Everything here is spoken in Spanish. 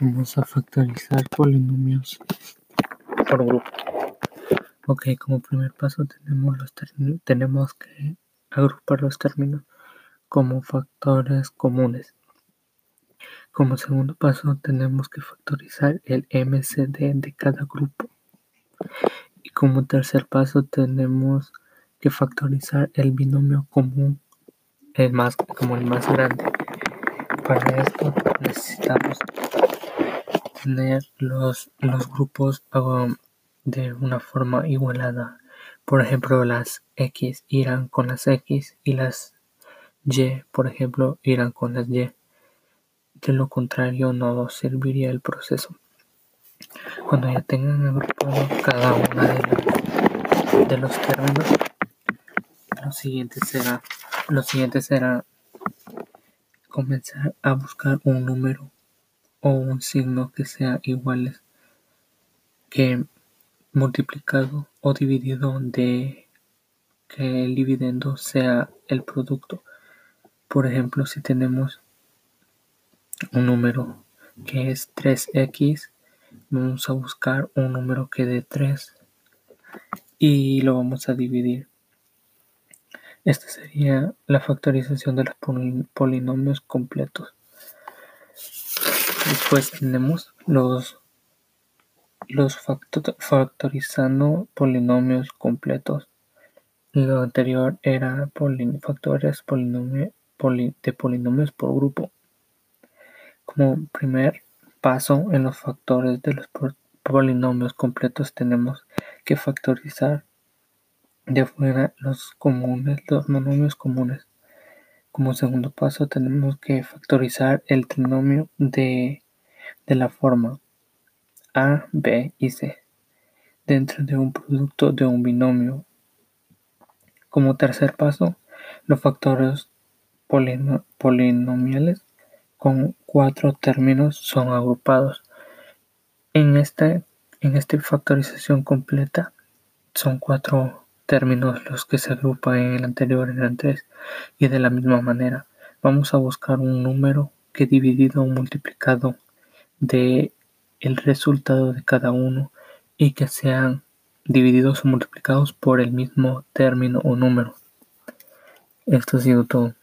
Vamos a factorizar polinomios por grupo. Ok, como primer paso tenemos, los tenemos que agrupar los términos como factores comunes. Como segundo paso tenemos que factorizar el MCD de cada grupo. Y como tercer paso tenemos que factorizar el binomio común el más, como el más grande. Para esto los, los grupos de una forma igualada. Por ejemplo, las X irán con las X y las Y, por ejemplo, irán con las Y. De lo contrario, no serviría el proceso. Cuando ya tengan agrupado cada una de, de los términos, lo siguiente será, lo siguiente será comenzar a buscar un número o un signo que sea iguales que multiplicado o dividido de que el dividendo sea el producto. Por ejemplo, si tenemos un número que es 3x, vamos a buscar un número que dé 3 y lo vamos a dividir. Esta sería la factorización de los polinomios completos. Después tenemos los, los factorizando polinomios completos. Lo anterior era factores de polinomios por grupo. Como primer paso en los factores de los polinomios completos tenemos que factorizar de fuera los comunes, los monomios comunes. Como segundo paso tenemos que factorizar el trinomio de, de la forma A, B y C dentro de un producto de un binomio. Como tercer paso, los factores polinomiales con cuatro términos son agrupados. En esta, en esta factorización completa son cuatro términos los que se agrupan en el anterior el 3 y de la misma manera vamos a buscar un número que dividido o multiplicado de el resultado de cada uno y que sean divididos o multiplicados por el mismo término o número. Esto ha sido todo.